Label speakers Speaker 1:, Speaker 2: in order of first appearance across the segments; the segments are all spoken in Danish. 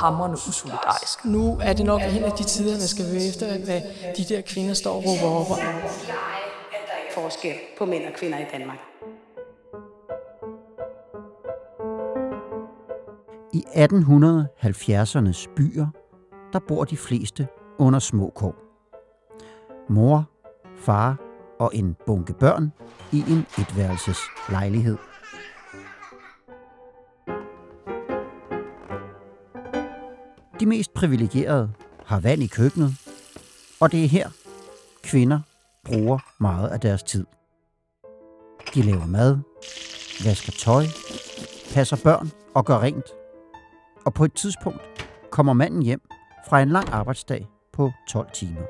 Speaker 1: Hammerne usolidarisk.
Speaker 2: Nu er det nok en af de tider, man skal være efter, hvad de der kvinder står og råber op.
Speaker 3: er forskel på mænd og kvinder i Danmark.
Speaker 4: I 1870'ernes byer, der bor de fleste under små kår. Mor, far og en bunke børn i en etværelses lejlighed. De mest privilegerede har vand i køkkenet, og det er her, kvinder bruger meget af deres tid. De laver mad, vasker tøj, passer børn og gør rent. Og på et tidspunkt kommer manden hjem fra en lang arbejdsdag på 12 timer.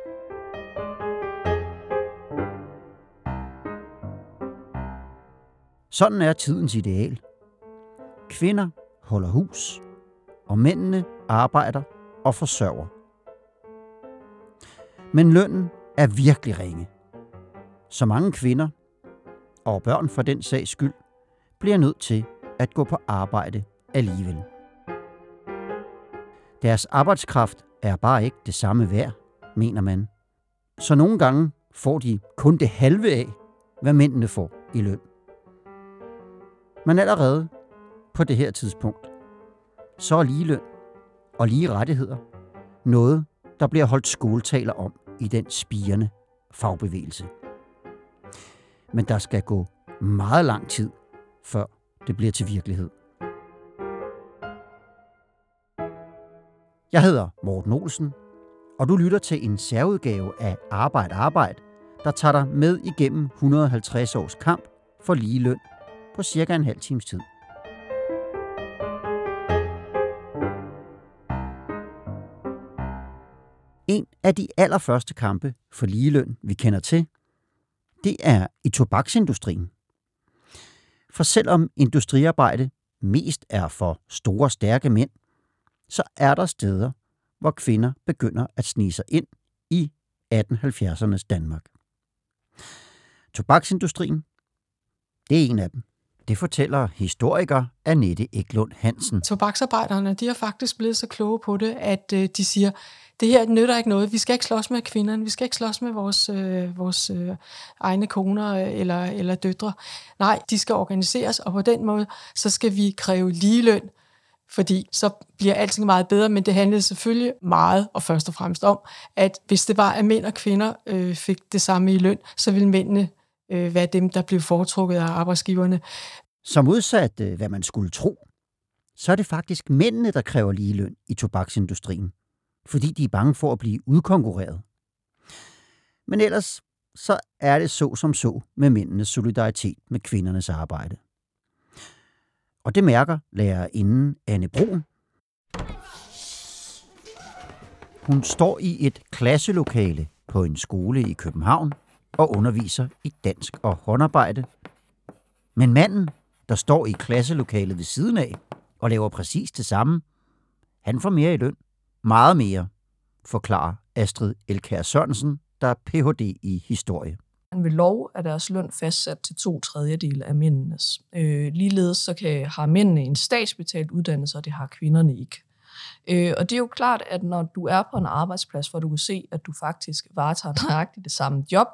Speaker 4: Sådan er tidens ideal. Kvinder holder hus, og mændene arbejder og forsørger. Men lønnen er virkelig ringe. Så mange kvinder, og børn for den sags skyld, bliver nødt til at gå på arbejde alligevel. Deres arbejdskraft er bare ikke det samme værd, mener man. Så nogle gange får de kun det halve af, hvad mændene får i løn. Men allerede på det her tidspunkt, så er ligeløn og lige rettigheder noget, der bliver holdt skoletaler om i den spirende fagbevægelse. Men der skal gå meget lang tid, før det bliver til virkelighed. Jeg hedder Morten Olsen, og du lytter til en særudgave af Arbejde Arbejde, der tager dig med igennem 150 års kamp for lige løn på cirka en halv times tid. En af de allerførste kampe for ligeløn, vi kender til, det er i tobaksindustrien. For selvom industriarbejde mest er for store, stærke mænd, så er der steder, hvor kvinder begynder at snige sig ind i 1870'ernes Danmark. Tobaksindustrien, det er en af dem. Det fortæller historiker Annette Eklund Hansen.
Speaker 2: Tobaksarbejderne, de er faktisk blevet så kloge på det, at øh, de siger, det her nytter ikke noget. Vi skal ikke slås med kvinderne. Vi skal ikke slås med vores, øh, vores øh, egne koner øh, eller, eller døtre. Nej, de skal organiseres, og på den måde, så skal vi kræve ligeløn, fordi så bliver alting meget bedre, men det handlede selvfølgelig meget og først og fremmest om, at hvis det var, at mænd og kvinder øh, fik det samme i løn, så ville mændene øh, være dem, der blev foretrukket af arbejdsgiverne.
Speaker 4: Så modsat øh, hvad man skulle tro, så er det faktisk mændene, der kræver ligeløn i tobaksindustrien, fordi de er bange for at blive udkonkurreret. Men ellers så er det så som så med mændenes solidaritet med kvindernes arbejde. Og det mærker lærerinden Anne Brun. Hun står i et klasselokale på en skole i København og underviser i dansk og håndarbejde. Men manden, der står i klasselokalet ved siden af og laver præcis det samme, han får mere i løn. Meget mere, forklarer Astrid Elkær Sørensen, der er Ph.D. i historie.
Speaker 1: Ved lov er deres løn fastsat til to tredjedele af mændenes. Øh, ligeledes så kan, har mændene en statsbetalt uddannelse, og det har kvinderne ikke. Øh, og det er jo klart, at når du er på en arbejdsplads, hvor du kan se, at du faktisk varetager nøjagtigt det samme job,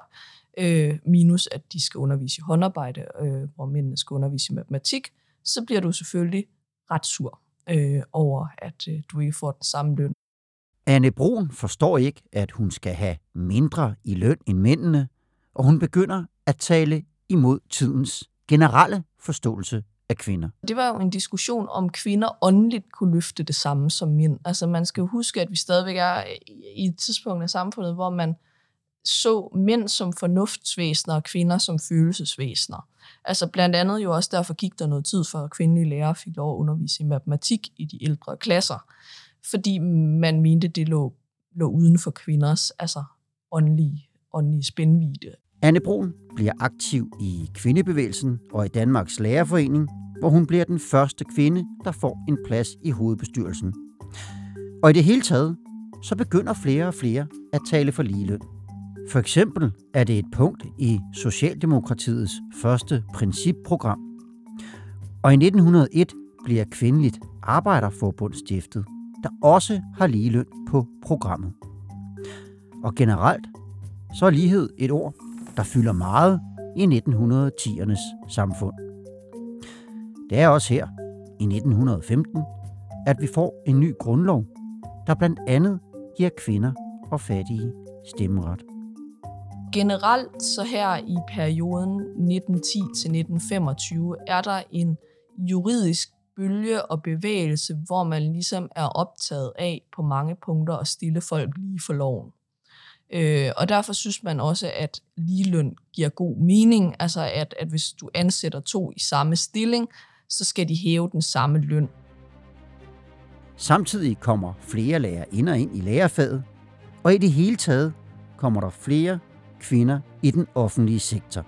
Speaker 1: øh, minus at de skal undervise i håndarbejde, øh, hvor mændene skal undervise i matematik, så bliver du selvfølgelig ret sur øh, over, at øh, du ikke får den samme løn.
Speaker 4: Anne Brun forstår ikke, at hun skal have mindre i løn end mændene, og hun begynder at tale imod tidens generelle forståelse af kvinder.
Speaker 1: Det var jo en diskussion om kvinder åndeligt kunne løfte det samme som mænd. Altså man skal jo huske, at vi stadigvæk er i et tidspunkt af samfundet, hvor man så mænd som fornuftsvæsener og kvinder som følelsesvæsener. Altså blandt andet jo også derfor gik der noget tid, før kvindelige lærere fik lov at undervise i matematik i de ældre klasser. Fordi man mente, det lå, lå uden for kvinders altså åndelige, åndelige spændvide.
Speaker 4: Anne Brun bliver aktiv i kvindebevægelsen og i Danmarks Lærerforening, hvor hun bliver den første kvinde, der får en plads i hovedbestyrelsen. Og i det hele taget, så begynder flere og flere at tale for ligeløn. For eksempel er det et punkt i Socialdemokratiets første principprogram. Og i 1901 bliver Kvindeligt Arbejderforbund stiftet, der også har ligeløn på programmet. Og generelt så er lighed et ord, der fylder meget i 1910'ernes samfund. Det er også her, i 1915, at vi får en ny grundlov, der blandt andet giver kvinder og fattige stemmeret.
Speaker 1: Generelt så her i perioden 1910 til 1925 er der en juridisk bølge og bevægelse, hvor man ligesom er optaget af på mange punkter at stille folk lige for loven. Øh, og derfor synes man også, at ligeløn giver god mening, altså at, at hvis du ansætter to i samme stilling, så skal de hæve den samme løn.
Speaker 4: Samtidig kommer flere lærere ind og ind i lærerfaget, og i det hele taget kommer der flere kvinder i den offentlige sektor.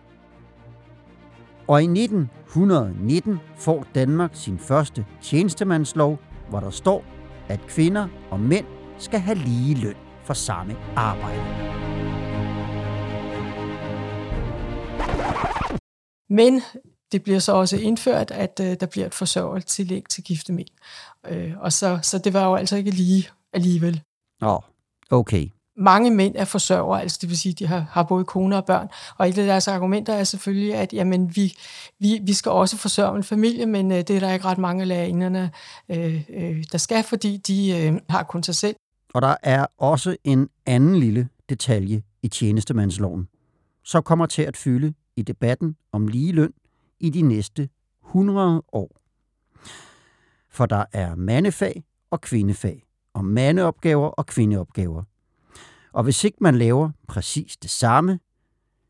Speaker 4: Og i 1919 får Danmark sin første tjenestemandslov, hvor der står, at kvinder og mænd skal have lige løn for samme arbejde.
Speaker 2: Men det bliver så også indført, at øh, der bliver et forsørgelsetillæg til gifte mænd. Øh, og så, så det var jo altså ikke lige alligevel.
Speaker 4: Åh, oh, okay.
Speaker 2: Mange mænd er forsørgere, altså det vil sige, at de har, har både kone og børn. Og et af deres argumenter er selvfølgelig, at jamen, vi, vi, vi skal også forsørge en familie, men øh, det er der ikke ret mange af lærerinderne, øh, øh, der skal, fordi de øh, har kun sig selv.
Speaker 4: Og der er også en anden lille detalje i tjenestemandsloven, som kommer til at fylde i debatten om ligeløn i de næste 100 år. For der er mandefag og kvindefag, og mandeopgaver og kvindeopgaver. Og hvis ikke man laver præcis det samme,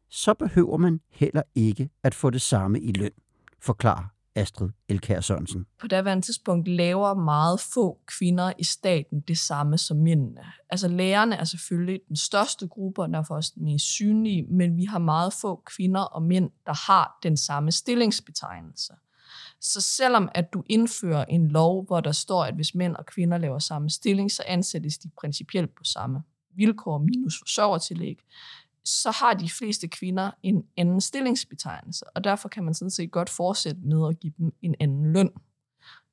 Speaker 4: så behøver man heller ikke at få det samme i løn, forklarer Astrid Elkær Sørensen.
Speaker 1: På daværende tidspunkt laver meget få kvinder i staten det samme som mændene. Altså lærerne er selvfølgelig den største gruppe, og derfor også den mest synlige, men vi har meget få kvinder og mænd, der har den samme stillingsbetegnelse. Så selvom at du indfører en lov, hvor der står, at hvis mænd og kvinder laver samme stilling, så ansættes de principielt på samme vilkår minus forsørgertillæg, så har de fleste kvinder en anden stillingsbetegnelse, og derfor kan man sådan set godt fortsætte med at give dem en anden løn.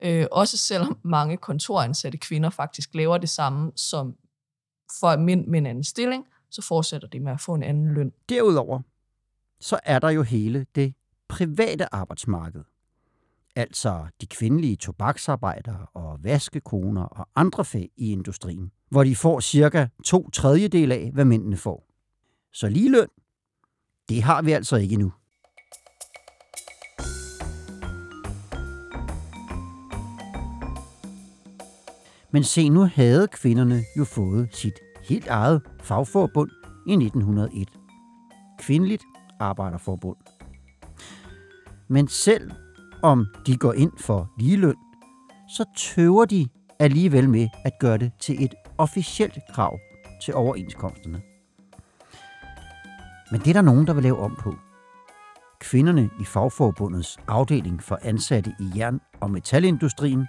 Speaker 1: Øh, også selvom mange kontoransatte kvinder faktisk laver det samme som for mænd med en anden stilling, så fortsætter de med at få en anden løn.
Speaker 4: Derudover, så er der jo hele det private arbejdsmarked. Altså de kvindelige tobaksarbejdere og vaskekoner og andre fag i industrien, hvor de får cirka to tredjedel af, hvad mændene får. Så ligeløn, det har vi altså ikke nu. Men se, nu havde kvinderne jo fået sit helt eget fagforbund i 1901. Kvindeligt Arbejderforbund. Men selv om de går ind for ligeløn, så tøver de alligevel med at gøre det til et officielt krav til overenskomsterne. Men det er der nogen, der vil lave om på. Kvinderne i fagforbundets afdeling for ansatte i jern- og metalindustrien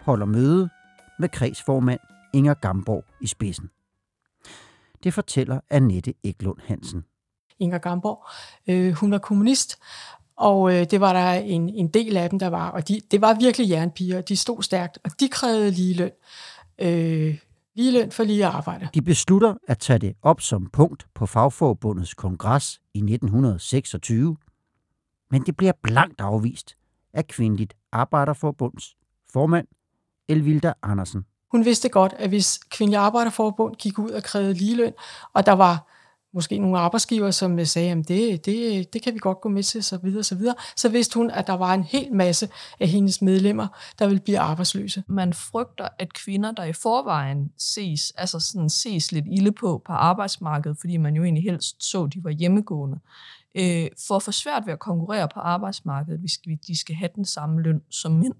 Speaker 4: holder møde med kredsformand Inger Gamborg i spidsen. Det fortæller Annette Eklund Hansen.
Speaker 2: Inger Gamborg, øh, hun var kommunist, og øh, det var der en, en del af dem, der var. Og de, det var virkelig jernpiger, de stod stærkt, og de krævede ligeløn. Øh, Lige løn for lige arbejde.
Speaker 4: De beslutter at tage det op som punkt på fagforbundets kongres i 1926, men det bliver blankt afvist af kvindeligt arbejderforbunds formand Elvilda Andersen.
Speaker 2: Hun vidste godt, at hvis Kvindelig Arbejderforbund gik ud og krævede ligeløn, og der var måske nogle arbejdsgiver, som sagde, at det, det, det kan vi godt gå med til, så videre, så videre, så vidste hun, at der var en hel masse af hendes medlemmer, der ville blive arbejdsløse.
Speaker 1: Man frygter, at kvinder, der i forvejen ses, altså sådan ses lidt ille på på arbejdsmarkedet, fordi man jo egentlig helst så, at de var hjemmegående, øh, får for svært ved at konkurrere på arbejdsmarkedet, hvis de skal have den samme løn som mænd.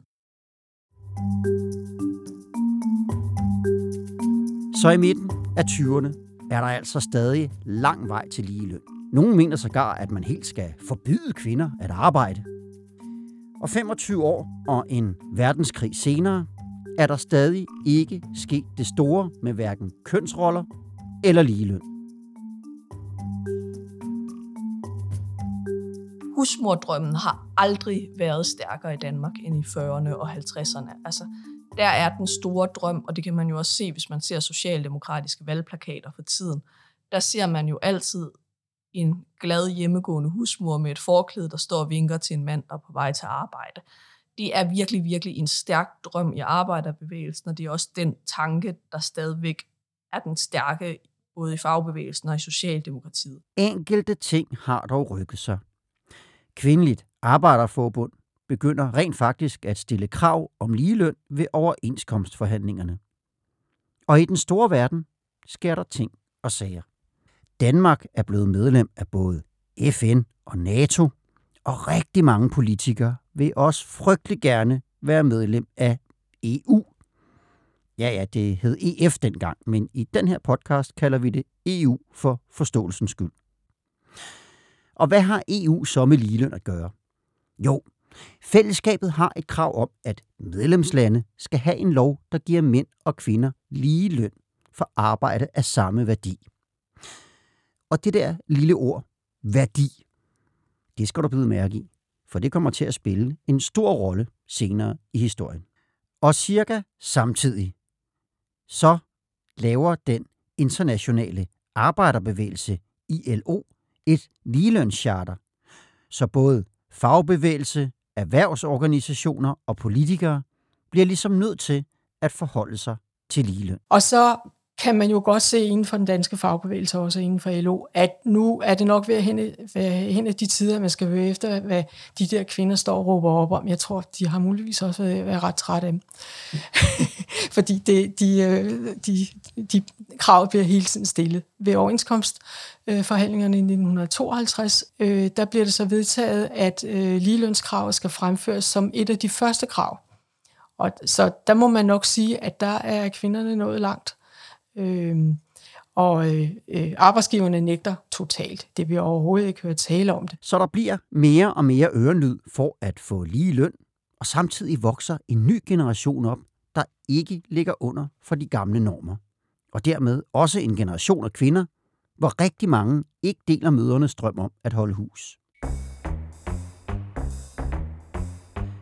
Speaker 4: Så i midten af 20'erne er der altså stadig lang vej til ligeløn. Nogle mener sågar, at man helt skal forbyde kvinder at arbejde. Og 25 år og en verdenskrig senere er der stadig ikke sket det store med hverken kønsroller eller ligeløn.
Speaker 1: husmordrømmen har aldrig været stærkere i Danmark end i 40'erne og 50'erne. Altså, der er den store drøm, og det kan man jo også se, hvis man ser socialdemokratiske valgplakater for tiden. Der ser man jo altid en glad hjemmegående husmor med et forklæde, der står og vinker til en mand, der er på vej til arbejde. Det er virkelig, virkelig en stærk drøm i arbejderbevægelsen, og det er også den tanke, der stadigvæk er den stærke både i fagbevægelsen og i Socialdemokratiet.
Speaker 4: Enkelte ting har dog rykket sig. Kvindeligt Arbejderforbund begynder rent faktisk at stille krav om ligeløn ved overenskomstforhandlingerne. Og i den store verden sker der ting og sager. Danmark er blevet medlem af både FN og NATO, og rigtig mange politikere vil også frygtelig gerne være medlem af EU. Ja, ja, det hed EF dengang, men i den her podcast kalder vi det EU for forståelsens skyld. Og hvad har EU så med ligeløn at gøre? Jo, fællesskabet har et krav om, at medlemslande skal have en lov, der giver mænd og kvinder lige løn for arbejde af samme værdi. Og det der lille ord, værdi, det skal du byde mærke i, for det kommer til at spille en stor rolle senere i historien. Og cirka samtidig, så laver den internationale arbejderbevægelse ILO et ligelønscharter, så både fagbevægelse, erhvervsorganisationer og politikere bliver ligesom nødt til at forholde sig til ligeløn.
Speaker 2: Og så kan man jo godt se inden for den danske fagbevægelse, også inden for LO, at nu er det nok ved at hen, hen af de tider, man skal høre efter, hvad de der kvinder står og råber op om. Jeg tror, de har muligvis også været, været ret trætte af dem. Fordi det, de, øh, de, de krav bliver hele tiden stillet. Ved overenskomstforhandlingerne i 1952, øh, der bliver det så vedtaget, at øh, ligelønskravet skal fremføres som et af de første krav. Og så der må man nok sige, at der er kvinderne nået langt. Øh, og øh, øh, arbejdsgiverne nægter totalt. Det vil overhovedet ikke høre tale om det.
Speaker 4: Så der bliver mere og mere ørenlyd for at få lige løn, og samtidig vokser en ny generation op, der ikke ligger under for de gamle normer. Og dermed også en generation af kvinder, hvor rigtig mange ikke deler mødernes drøm om at holde hus.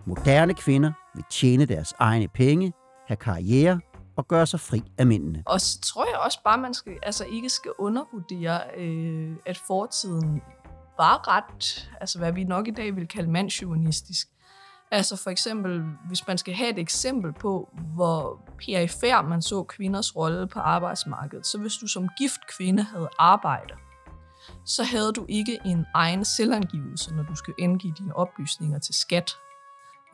Speaker 4: Moderne kvinder vil tjene deres egne penge, have karriere og gøre sig fri af mændene.
Speaker 1: Og så tror jeg også bare, man skal, altså ikke skal undervurdere, øh, at fortiden var ret, altså hvad vi nok i dag vil kalde mandsjuvenistisk. Altså for eksempel, hvis man skal have et eksempel på, hvor perifær man så kvinders rolle på arbejdsmarkedet, så hvis du som gift kvinde havde arbejde, så havde du ikke en egen selvangivelse, når du skulle indgive dine oplysninger til skat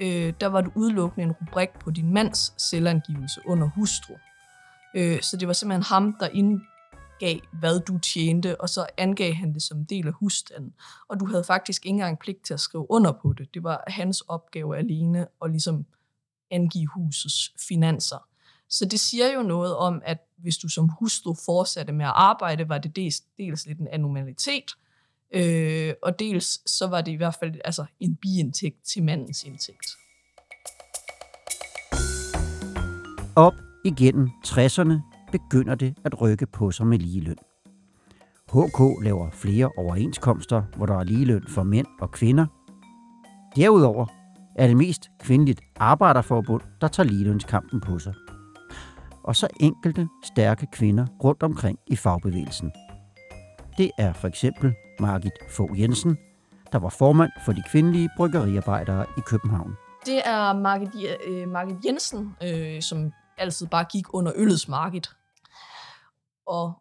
Speaker 1: øh, der var du udelukkende en rubrik på din mands selvangivelse under hustru. Øh, så det var simpelthen ham, der gav, hvad du tjente, og så angav han det som del af husstanden. Og du havde faktisk ikke engang pligt til at skrive under på det. Det var hans opgave alene at ligesom angive husets finanser. Så det siger jo noget om, at hvis du som hustru fortsatte med at arbejde, var det dels, dels lidt en anomalitet, Øh, og dels så var det i hvert fald altså, en biindtægt til mandens indtægt.
Speaker 4: Op igennem 60'erne begynder det at rykke på sig med ligeløn. HK laver flere overenskomster, hvor der er ligeløn for mænd og kvinder. Derudover er det mest kvindeligt arbejderforbund, der tager ligelønskampen på sig. Og så enkelte stærke kvinder rundt omkring i fagbevægelsen. Det er for eksempel Margit Fogh Jensen, der var formand for de kvindelige bryggeriarbejdere i København.
Speaker 1: Det er Margit, øh, Margit Jensen, øh, som altid bare gik under øllets Margit. Og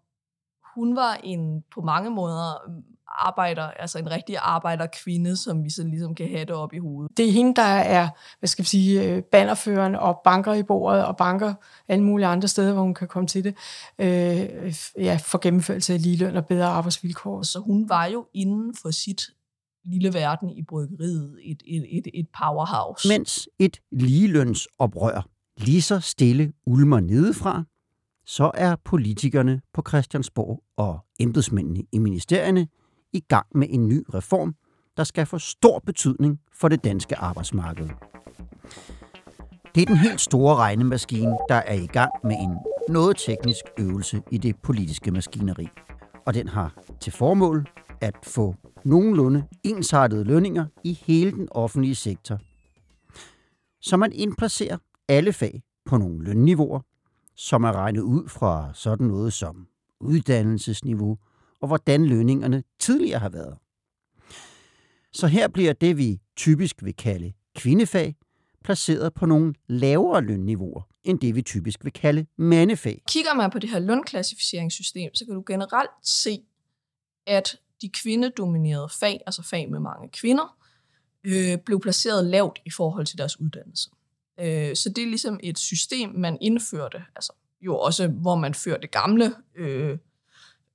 Speaker 1: hun var en på mange måder arbejder, altså en rigtig arbejderkvinde, som vi så ligesom kan have det op i hovedet.
Speaker 2: Det er hende, der er, hvad skal vi sige, øh, bannerførende og banker i bordet og banker alle mulige andre steder, hvor hun kan komme til det, øh, ja, for gennemførelse af ligeløn og bedre arbejdsvilkår.
Speaker 1: Så hun var jo inden for sit lille verden i bryggeriet et, et, et, et powerhouse.
Speaker 4: Mens et ligelønsoprør lige så stille ulmer nedefra, så er politikerne på Christiansborg og embedsmændene i ministerierne i gang med en ny reform, der skal få stor betydning for det danske arbejdsmarked. Det er den helt store regnemaskine, der er i gang med en noget teknisk øvelse i det politiske maskineri. Og den har til formål at få nogenlunde ensartede lønninger i hele den offentlige sektor. Så man indplacerer alle fag på nogle lønniveauer, som er regnet ud fra sådan noget som uddannelsesniveau og hvordan lønningerne tidligere har været. Så her bliver det, vi typisk vil kalde kvindefag, placeret på nogle lavere lønniveauer, end det vi typisk vil kalde mandefag.
Speaker 1: Kigger man på det her lønklassificeringssystem, så kan du generelt se, at de kvindedominerede fag, altså fag med mange kvinder, øh, blev placeret lavt i forhold til deres uddannelse. Øh, så det er ligesom et system, man indførte, altså jo også, hvor man førte gamle øh,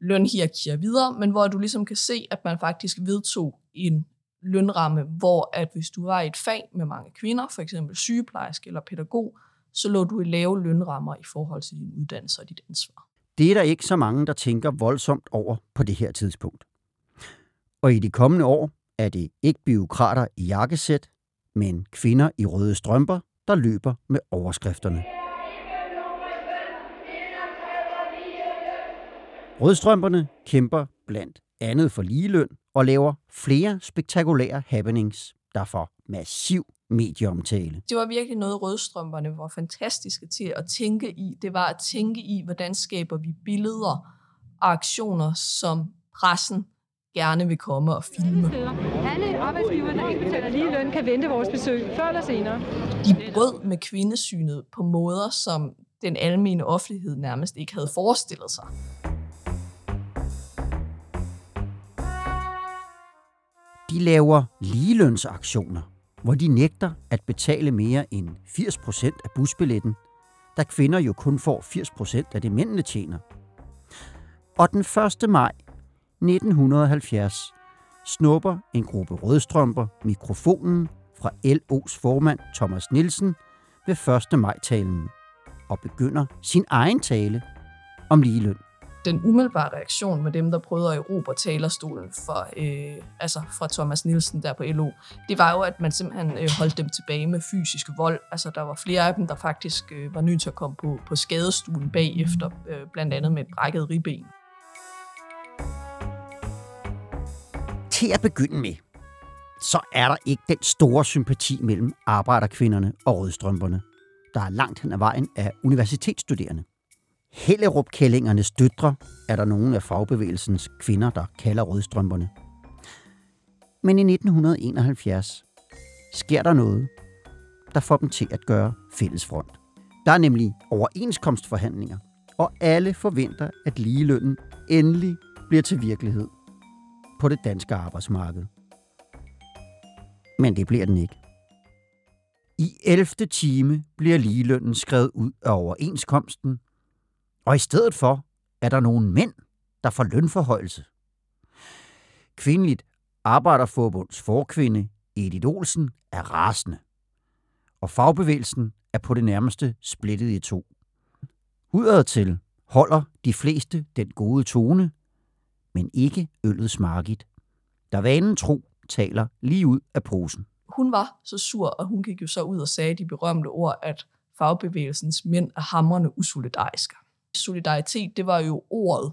Speaker 1: lønhierarkier videre, men hvor du ligesom kan se, at man faktisk vedtog en lønramme, hvor at hvis du var i et fag med mange kvinder, for eksempel sygeplejerske eller pædagog, så lå du i lave lønrammer i forhold til din uddannelse og dit ansvar.
Speaker 4: Det er der ikke så mange, der tænker voldsomt over på det her tidspunkt. Og i de kommende år er det ikke byråkrater i jakkesæt, men kvinder i røde strømper, der løber med overskrifterne. Rødstrømperne kæmper blandt andet for ligeløn og laver flere spektakulære happenings, der får massiv medieomtale.
Speaker 1: Det var virkelig noget, rødstrømperne var fantastiske til at tænke i. Det var at tænke i, hvordan skaber vi billeder og aktioner, som pressen gerne vil komme og filme.
Speaker 5: Alle arbejdsgiver, der ikke betaler lige løn, kan vente vores besøg, før eller senere.
Speaker 1: De brød med kvindesynet på måder, som den almene offentlighed nærmest ikke havde forestillet sig.
Speaker 4: De laver ligelønsaktioner, hvor de nægter at betale mere end 80% af busbilletten, da kvinder jo kun får 80% af det mændene tjener. Og den 1. maj 1970 snupper en gruppe rødstrømper mikrofonen fra LO's formand Thomas Nielsen ved 1. maj-talen og begynder sin egen tale om ligeløn
Speaker 1: den umiddelbare reaktion med dem, der prøvede at erobre talerstolen for, øh, altså fra Thomas Nielsen der på LO, det var jo, at man simpelthen øh, holdt dem tilbage med fysisk vold. Altså der var flere af dem, der faktisk øh, var nødt til at komme på, på skadestuen bagefter, øh, blandt andet med et brækket ribben.
Speaker 4: Til at begynde med, så er der ikke den store sympati mellem arbejderkvinderne og rødstrømperne, der er langt hen ad vejen af universitetsstuderende. Hellerup-kællingernes døtre er der nogle af fagbevægelsens kvinder, der kalder rødstrømperne. Men i 1971 sker der noget, der får dem til at gøre fælles front. Der er nemlig overenskomstforhandlinger, og alle forventer, at ligelønnen endelig bliver til virkelighed på det danske arbejdsmarked. Men det bliver den ikke. I 11. time bliver ligelønnen skrevet ud af overenskomsten, og i stedet for er der nogle mænd, der får lønforhøjelse. Kvindeligt Arbejderforbunds forkvinde Edith Olsen er rasende, og fagbevægelsen er på det nærmeste splittet i to. Udadtil holder de fleste den gode tone, men ikke øllets margit, der vanen tro taler lige ud af posen.
Speaker 1: Hun var så sur, og hun gik jo så ud og sagde de berømte ord, at fagbevægelsens mænd er hamrende usolidariske solidaritet, det var jo ordet,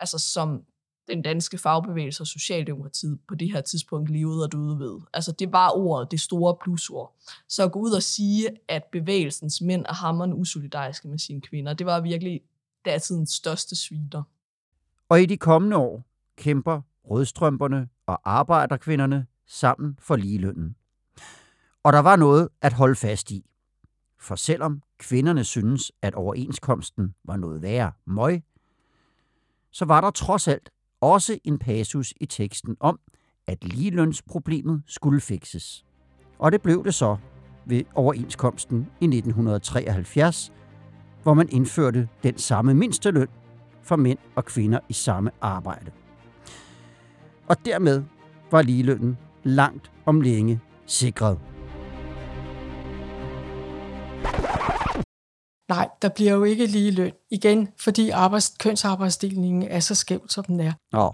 Speaker 1: altså som den danske fagbevægelse og Socialdemokratiet på det her tidspunkt levede og døde ved. Altså det var ordet, det store plusord. Så at gå ud og sige, at bevægelsens mænd er hammerne usolidariske med sine kvinder, det var virkelig datidens største sviner.
Speaker 4: Og i de kommende år kæmper rødstrømperne og arbejderkvinderne sammen for ligelønnen. Og der var noget at holde fast i. For selvom kvinderne synes, at overenskomsten var noget værre møg, så var der trods alt også en passus i teksten om, at ligelønsproblemet skulle fikses. Og det blev det så ved overenskomsten i 1973, hvor man indførte den samme mindsteløn for mænd og kvinder i samme arbejde. Og dermed var ligelønnen langt om længe sikret.
Speaker 2: Nej, der bliver jo ikke lige løn. Igen, fordi arbejds, kønsarbejdsdelingen er så skævt, som den er.
Speaker 4: Åh, oh,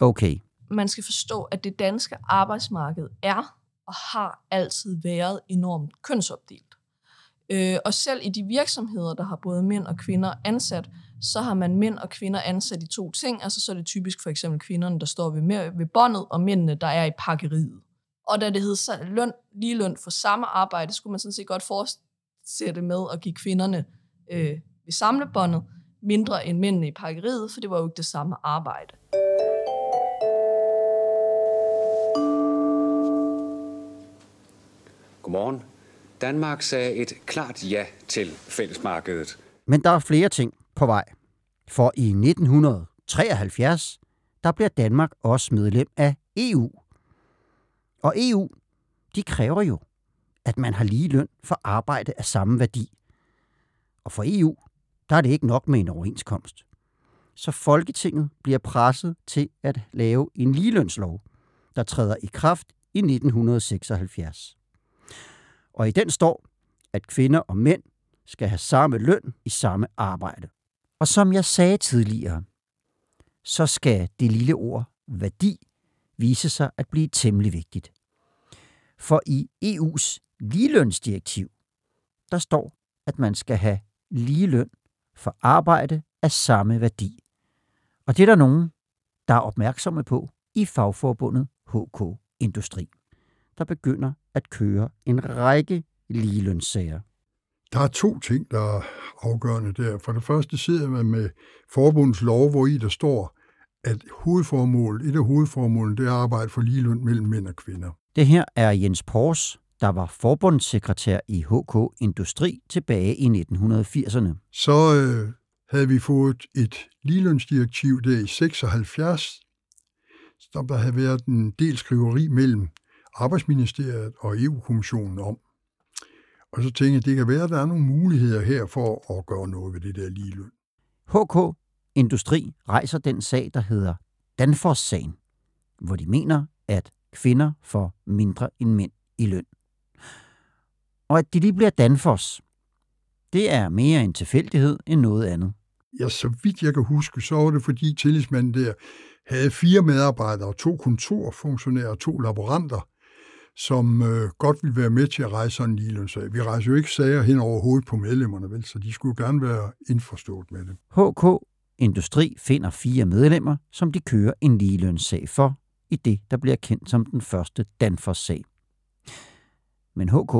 Speaker 4: okay.
Speaker 1: Man skal forstå, at det danske arbejdsmarked er og har altid været enormt kønsopdelt. Øh, og selv i de virksomheder, der har både mænd og kvinder ansat, så har man mænd og kvinder ansat i to ting. Altså så er det typisk for eksempel kvinderne, der står ved, ved båndet, og mændene, der er i pakkeriet. Og da det hed løn, lige løn for samme arbejde, skulle man sådan set godt fortsætte med at give kvinderne øh, ved samlebåndet mindre end mændene i pakkeriet, for det var jo ikke det samme arbejde.
Speaker 6: Godmorgen. Danmark sagde et klart ja til fællesmarkedet.
Speaker 4: Men der er flere ting på vej. For i 1973, der bliver Danmark også medlem af EU. Og EU, de kræver jo, at man har lige løn for arbejde af samme værdi. Og for EU, der er det ikke nok med en overenskomst. Så Folketinget bliver presset til at lave en ligelønslov, der træder i kraft i 1976. Og i den står, at kvinder og mænd skal have samme løn i samme arbejde. Og som jeg sagde tidligere, så skal det lille ord værdi vise sig at blive temmelig vigtigt. For i EU's ligelønsdirektiv, der står, at man skal have lige løn for arbejde af samme værdi. Og det er der nogen, der er opmærksomme på i fagforbundet HK Industri, der begynder at køre en række ligelønssager.
Speaker 7: Der er to ting, der er afgørende der. For det første sidder man med forbundets lov, hvor i der står, at hovedformål, et af hovedformålene, det er at arbejde for ligeløn mellem mænd og kvinder.
Speaker 4: Det her er Jens Pors, der var forbundssekretær i HK Industri tilbage i 1980'erne.
Speaker 7: Så øh, havde vi fået et ligelønsdirektiv der i 76, som der havde været en del skriveri mellem Arbejdsministeriet og EU-kommissionen om. Og så tænkte jeg, det kan være, at der er nogle muligheder her for at gøre noget ved det der ligeløn.
Speaker 4: HK Industri rejser den sag, der hedder Danfoss-sagen, hvor de mener, at kvinder får mindre end mænd i løn. Og at de lige bliver Danfoss, det er mere en tilfældighed end noget andet.
Speaker 7: Ja, så vidt jeg kan huske, så var det fordi tillidsmanden der havde fire medarbejdere, to kontorfunktionærer og to laboranter, som øh, godt ville være med til at rejse sådan en ligelønssag. Vi rejser jo ikke sager hen over hovedet på medlemmerne, vel, så de skulle gerne være indforstået med det.
Speaker 4: HK Industri finder fire medlemmer, som de kører en ligelønssag for, i det, der bliver kendt som den første Danfoss-sag. Men HK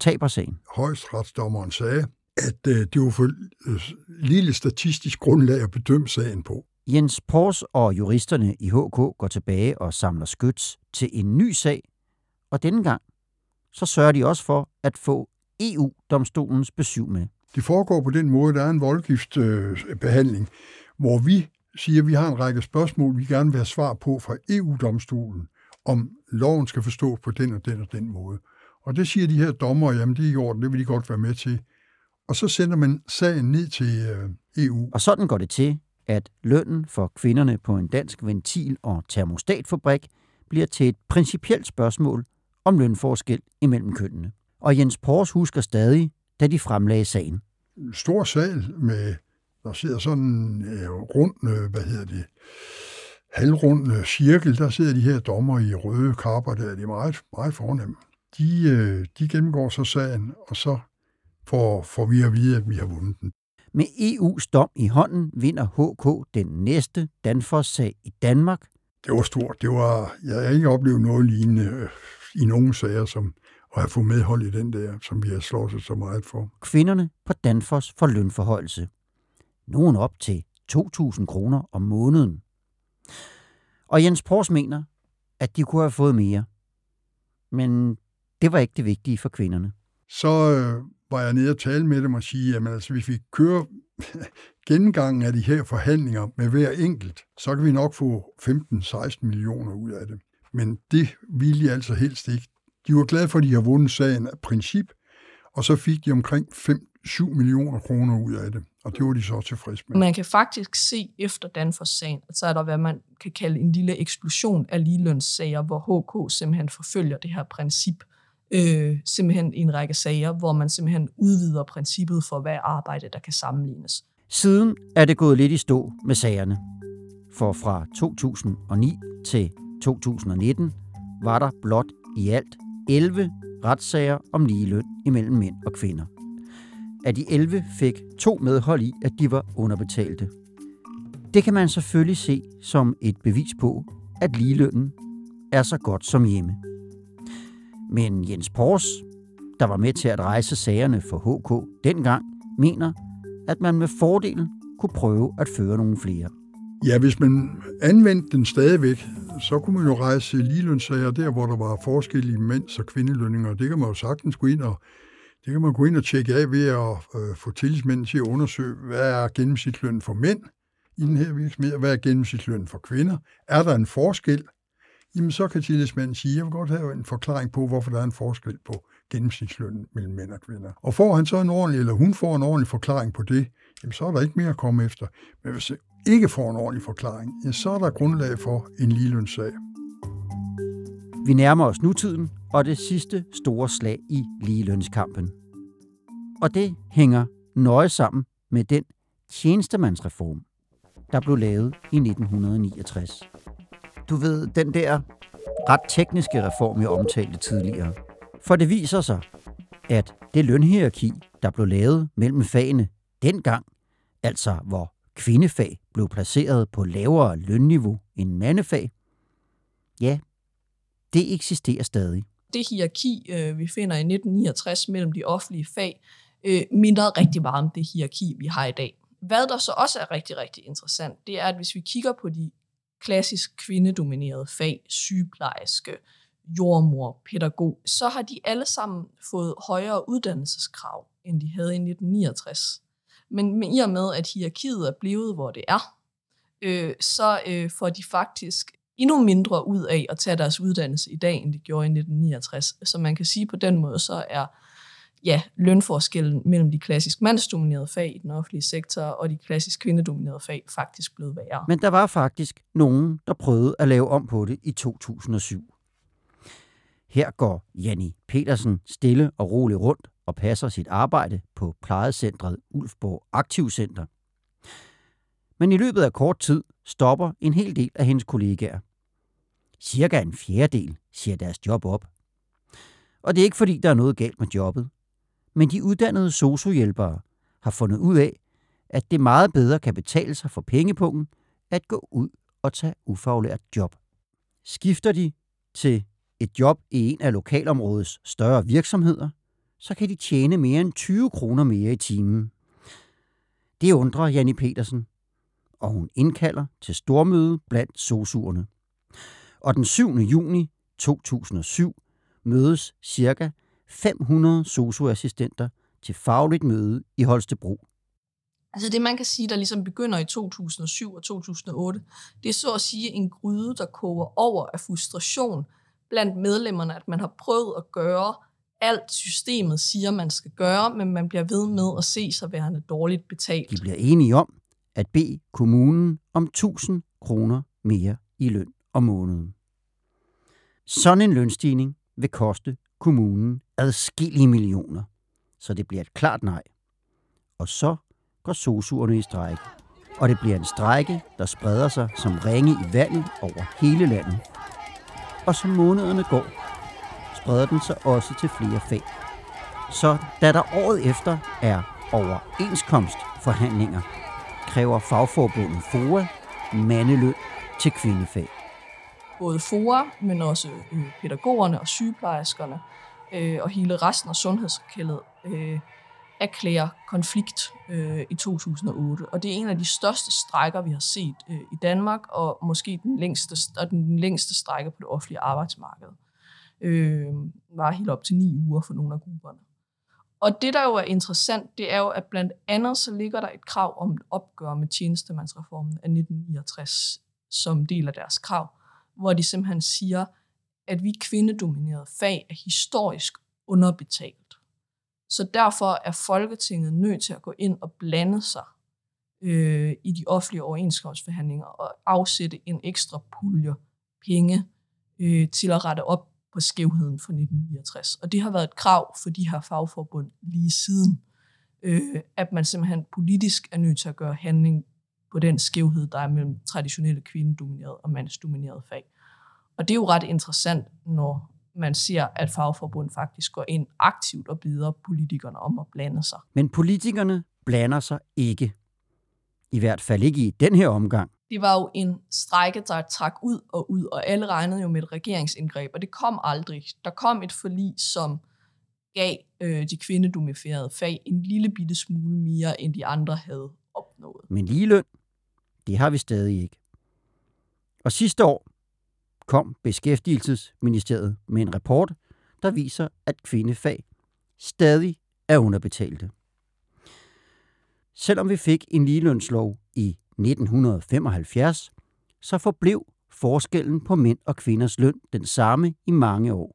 Speaker 4: taber sagen.
Speaker 7: Højesteretsdommeren sagde, at øh, det var for øh, lille statistisk grundlag at bedømme sagen på.
Speaker 4: Jens Pors og juristerne i HK går tilbage og samler skyts til en ny sag, og denne gang så sørger de også for at få EU-domstolens besøg med.
Speaker 7: Det foregår på den måde, der er en voldgiftsbehandling, hvor vi siger, at vi har en række spørgsmål, vi gerne vil have svar på fra EU-domstolen, om loven skal forstås på den og den og den måde. Og det siger de her dommer, jamen det er i orden, det vil de godt være med til. Og så sender man sagen ned til øh, EU.
Speaker 4: Og sådan går det til, at lønnen for kvinderne på en dansk ventil- og termostatfabrik bliver til et principielt spørgsmål om lønforskel imellem kønnene. Og Jens Pors husker stadig, da de fremlagde sagen.
Speaker 7: Stor sal med, der sidder sådan en øh, rund, øh, hvad hedder det, halvrund øh, cirkel, der sidder de her dommer i røde kapper der, de er meget, meget fornemme. De, øh, de gennemgår så sagen, og så får, får vi at vide, at vi har vundet den.
Speaker 4: Med EU's dom i hånden vinder HK den næste Danfoss-sag i Danmark.
Speaker 7: Det var stort. Det var, jeg har ikke oplevet noget lignende i nogen sager, som at have fået medhold i den der, som vi har slået så meget for.
Speaker 4: Kvinderne på Danfoss får lønforhøjelse. Nogen op til 2.000 kroner om måneden. Og Jens Pors mener, at de kunne have fået mere. Men det var ikke det vigtige for kvinderne.
Speaker 7: Så øh, var jeg nede og tale med dem og sige, at altså, hvis vi kører gennemgangen af de her forhandlinger med hver enkelt, så kan vi nok få 15-16 millioner ud af det. Men det ville de altså helst ikke. De var glade for, at de har vundet sagen af princip, og så fik de omkring 5-7 millioner kroner ud af det. Og det var de så tilfredse med.
Speaker 1: Man kan faktisk se efter Danfoss-sagen, at så er der, hvad man kan kalde en lille eksplosion af ligelønssager, hvor HK simpelthen forfølger det her princip øh, simpelthen i en række sager, hvor man simpelthen udvider princippet for, hvad arbejde, der kan sammenlignes.
Speaker 4: Siden er det gået lidt i stå med sagerne. For fra 2009 til 2019 var der blot i alt 11 retssager om ligeløn imellem mænd og kvinder. af de 11 fik to medhold i, at de var underbetalte. Det kan man selvfølgelig se som et bevis på, at ligelønnen er så godt som hjemme. Men Jens Pors, der var med til at rejse sagerne for HK dengang, mener, at man med fordel kunne prøve at føre nogle flere.
Speaker 7: Ja, hvis man anvendte den stadigvæk, så kunne man jo rejse ligelønssager der, hvor der var forskellige mænds- og kvindelønninger. Det kan man jo sagtens gå ind og det kan man gå ind og tjekke af ved at øh, få tillidsmænd til at undersøge, hvad er gennemsnitsløn for mænd i den her virksomhed, og hvad er gennemsnitsløn for kvinder. Er der en forskel? Jamen så kan tillidsmanden sige, jeg vil godt have en forklaring på, hvorfor der er en forskel på gennemsnitslønnen mellem mænd og kvinder. Og får han så en ordentlig, eller hun får en ordentlig forklaring på det, jamen så er der ikke mere at komme efter. Men hvis ikke får en ordentlig forklaring, ja, så er der grundlag for en ligelønssag.
Speaker 4: Vi nærmer os nutiden og det sidste store slag i ligelønskampen. Og det hænger nøje sammen med den tjenestemandsreform, der blev lavet i 1969. Du ved, den der ret tekniske reform, jeg omtalte tidligere. For det viser sig, at det lønhierarki, der blev lavet mellem fagene dengang, altså hvor kvindefag blev placeret på lavere lønniveau end mandefag, ja, det eksisterer stadig.
Speaker 1: Det hierarki, øh, vi finder i 1969 mellem de offentlige fag, øh, minder rigtig meget om det hierarki, vi har i dag. Hvad der så også er rigtig, rigtig interessant, det er, at hvis vi kigger på de klassisk kvindedominerede fag, sygeplejerske, jordmor, pædagog, så har de alle sammen fået højere uddannelseskrav, end de havde i 1969. Men i og med, at hierarkiet er blevet, hvor det er, øh, så øh, får de faktisk endnu mindre ud af at tage deres uddannelse i dag, end de gjorde i 1969. Så man kan sige på den måde, så er ja, lønforskellen mellem de klassisk mandsdominerede fag i den offentlige sektor og de klassisk kvindedominerede fag faktisk blevet værre.
Speaker 4: Men der var faktisk nogen, der prøvede at lave om på det i 2007. Her går Janni Petersen stille og roligt rundt og passer sit arbejde på plejecentret Ulfborg Aktivcenter. Men i løbet af kort tid stopper en hel del af hendes kollegaer. Cirka en fjerdedel siger deres job op. Og det er ikke fordi, der er noget galt med jobbet. Men de uddannede sociohjælpere har fundet ud af, at det meget bedre kan betale sig for pengepungen at gå ud og tage ufaglært job. Skifter de til et job i en af lokalområdets større virksomheder, så kan de tjene mere end 20 kroner mere i timen. Det undrer Janni Petersen, og hun indkalder til stormøde blandt sosuerne. Og den 7. juni 2007 mødes ca. 500 sosuassistenter til fagligt møde i Holstebro.
Speaker 1: Altså det, man kan sige, der ligesom begynder i 2007 og 2008, det er så at sige en gryde, der koger over af frustration blandt medlemmerne, at man har prøvet at gøre alt systemet siger, man skal gøre, men man bliver ved med at se sig værende dårligt betalt.
Speaker 4: De bliver enige om at bede kommunen om 1000 kroner mere i løn om måneden. Sådan en lønstigning vil koste kommunen adskillige millioner, så det bliver et klart nej. Og så går sosuerne i strejke. Og det bliver en strejke, der spreder sig som ringe i vandet over hele landet. Og som månederne går, spreder den sig også til flere fag. Så da der året efter er overenskomstforhandlinger, kræver fagforbundet FOA mandeløn til kvindefag.
Speaker 1: Både FOA, men også øh, pædagogerne og sygeplejerskerne øh, og hele resten af sundhedskældet øh, erklærer konflikt øh, i 2008. Og det er en af de største strækker, vi har set øh, i Danmark, og måske den længste, og den længste strække på det offentlige arbejdsmarked. Øh, var helt op til ni uger for nogle af grupperne. Og det, der jo er interessant, det er jo, at blandt andet så ligger der et krav om et opgør med tjenestemandsreformen af 1969 som del af deres krav, hvor de simpelthen siger, at vi kvindedominerede fag er historisk underbetalt. Så derfor er Folketinget nødt til at gå ind og blande sig øh, i de offentlige overenskomstforhandlinger og afsætte en ekstra pulje penge øh, til at rette op på skævheden fra 1969. Og det har været et krav for de her fagforbund lige siden, øh, at man simpelthen politisk er nødt til at gøre handling på den skævhed, der er mellem traditionelle kvindedominerede og mandsdominerede fag. Og det er jo ret interessant, når man ser, at fagforbund faktisk går ind aktivt og bider politikerne om at blande sig.
Speaker 4: Men politikerne blander sig ikke. I hvert fald ikke i den her omgang.
Speaker 1: Det var jo en strække, der trak ud og ud, og alle regnede jo med et regeringsindgreb, og det kom aldrig. Der kom et forlig, som gav øh, de kvindedominerede fag en lille bitte smule mere, end de andre havde opnået.
Speaker 4: Men ligeløn, det har vi stadig ikke. Og sidste år kom Beskæftigelsesministeriet med en rapport, der viser, at kvindefag stadig er underbetalte. Selvom vi fik en ligelønslov i 1975, så forblev forskellen på mænd og kvinders løn den samme i mange år.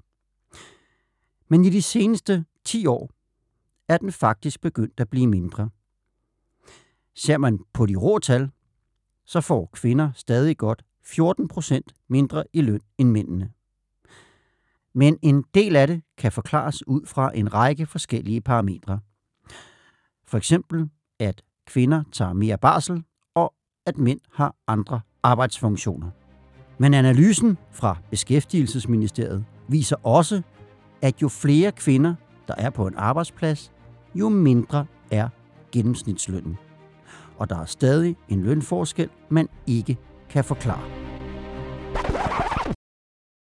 Speaker 4: Men i de seneste 10 år er den faktisk begyndt at blive mindre. Ser man på de rå tal, så får kvinder stadig godt 14 procent mindre i løn end mændene. Men en del af det kan forklares ud fra en række forskellige parametre. For eksempel, at kvinder tager mere barsel, at mænd har andre arbejdsfunktioner. Men analysen fra Beskæftigelsesministeriet viser også, at jo flere kvinder, der er på en arbejdsplads, jo mindre er gennemsnitslønnen. Og der er stadig en lønforskel, man ikke kan forklare.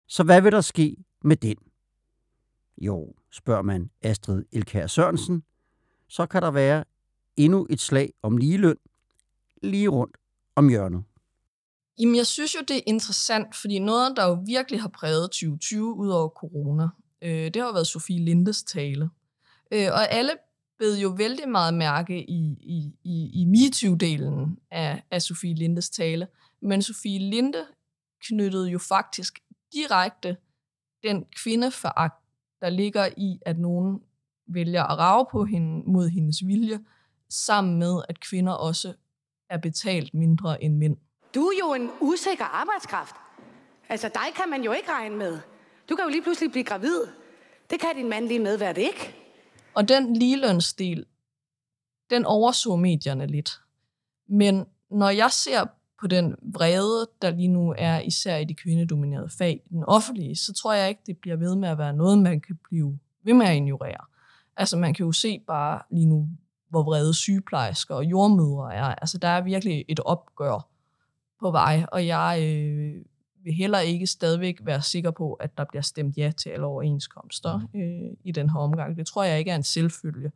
Speaker 4: Så hvad vil der ske med den? Jo, spørger man Astrid Elkær Sørensen, så kan der være endnu et slag om ligeløn lige rundt om hjørnet.
Speaker 1: Jamen, jeg synes jo, det er interessant, fordi noget, der jo virkelig har præget 2020 ud over corona, øh, det har jo været Sofie Lindes tale. Øh, og alle bed jo vældig meget mærke i, i, i, i MeToo-delen af, af Sofie Lindes tale. Men Sofie Linde knyttede jo faktisk direkte den kvindeforagt, der ligger i, at nogen vælger at rave på hende mod hendes vilje, sammen med, at kvinder også er betalt mindre end mænd.
Speaker 3: Du er jo en usikker arbejdskraft. Altså, dig kan man jo ikke regne med. Du kan jo lige pludselig blive gravid. Det kan din mandlige medvært ikke.
Speaker 1: Og den ligelønsdel, den overså medierne lidt. Men når jeg ser på den vrede, der lige nu er især i de kvindedominerede fag den offentlige, så tror jeg ikke, det bliver ved med at være noget, man kan blive ved med at ignorere. Altså man kan jo se bare lige nu, hvor vrede sygeplejersker og jordmødre er. Altså der er virkelig et opgør på vej, og jeg øh, vil heller ikke stadigvæk være sikker på, at der bliver stemt ja til alle overenskomster øh, i den her omgang. Det tror jeg ikke er en selvfølge,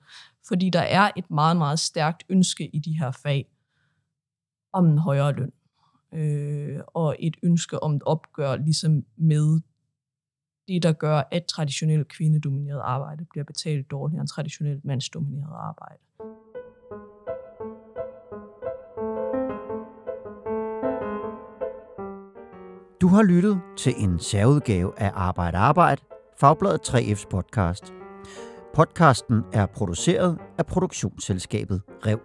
Speaker 1: fordi der er et meget, meget stærkt ønske i de her fag om en højere løn øh, og et ønske om et opgør ligesom med det, der gør, at traditionelt kvindedomineret arbejde bliver betalt dårligere end traditionelt mandsdomineret arbejde.
Speaker 4: Du har lyttet til en særudgave af Arbejde Arbejde, Fagbladet 3F's podcast. Podcasten er produceret af produktionsselskabet Rev